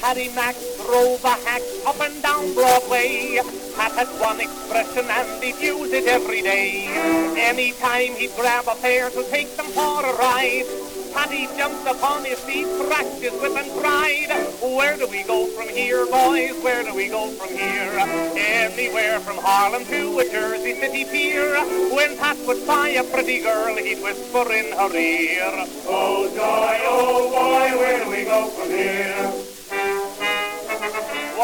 Paddy Mac drove a hack up and down Broadway. Pat had one expression and he'd use it every day. Anytime he'd grab a pair to take them for a ride, Paddy jumped upon his feet, cracked his whip and cried, Where do we go from here, boys? Where do we go from here? Anywhere from Harlem to a Jersey City pier. When Pat would buy a pretty girl, he'd whisper in her ear, Oh joy, oh boy,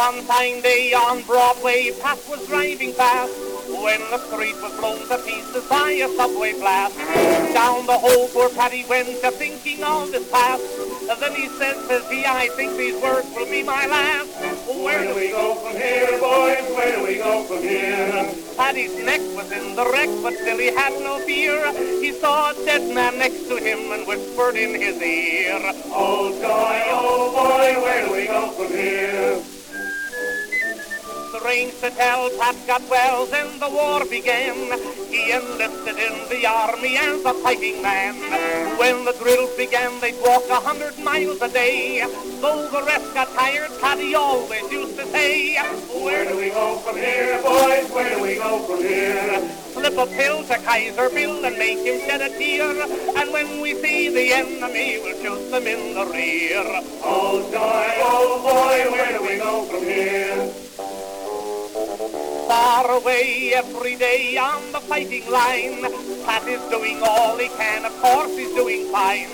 One fine day on Broadway, Pat was driving fast when the street was blown to pieces by a subway blast. Down the hole poor Paddy went a thinking of his past. Then he said, says he, I think these words will be my last. Where do we go from here, boys? Where do we go from here? Paddy's neck was in the wreck, but still he had no fear. He saw a dead man next to him and whispered in his ear, Oh joy, oh boy, where do we go from here? Strange to tell, Pat got well, then the war began. He enlisted in the army as a fighting man. When the drills began, they'd walk a hundred miles a day. Though the rest got tired, Paddy always used to say, Where do we go from here, boys? Where do we go from here? Slip a pill to Kaiser Bill and make him shed a tear. And when we see the enemy, we'll shoot them in the rear. Oh joy, oh Far away every day on the fighting line. Pat is doing all he can, of course he's doing fine.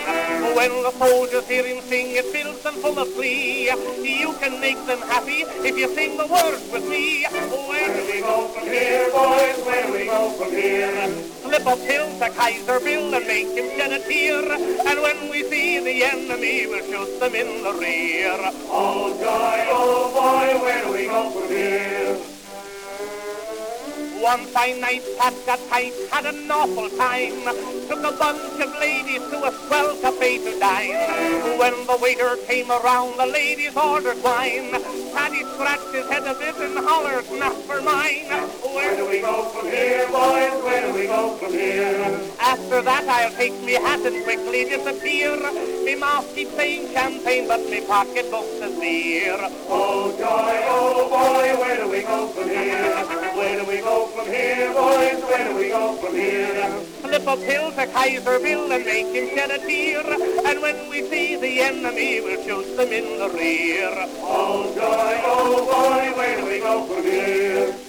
When the soldiers hear him sing, it fills them full of glee. You can make them happy if you sing the words with me. Where do we go from here, boys? Where do we go from here? Slip a pill to Kaiser Bill and make him shed a tear. And when we see the enemy, we'll shoot them in the rear. Oh joy, oh boy, where do we go from here? One fine night, Pat got tight, had an awful time. Took a bunch of ladies to a swell cafe to dine. When the waiter came around, the ladies ordered wine. Paddy scratched his head a bit and hollered, not for mine. Where do we go from here, boys? Where do we go from here? After that, I'll take me hat and quickly disappear. Me mouth keeps saying champagne, but me pocketbook's a beer. Oh, joy, oh, a pill to Kaiser Bill and make him shed a tear. And when we see the enemy, we'll shoot them in the rear. Oh, joy, oh, boy, where do we go from here?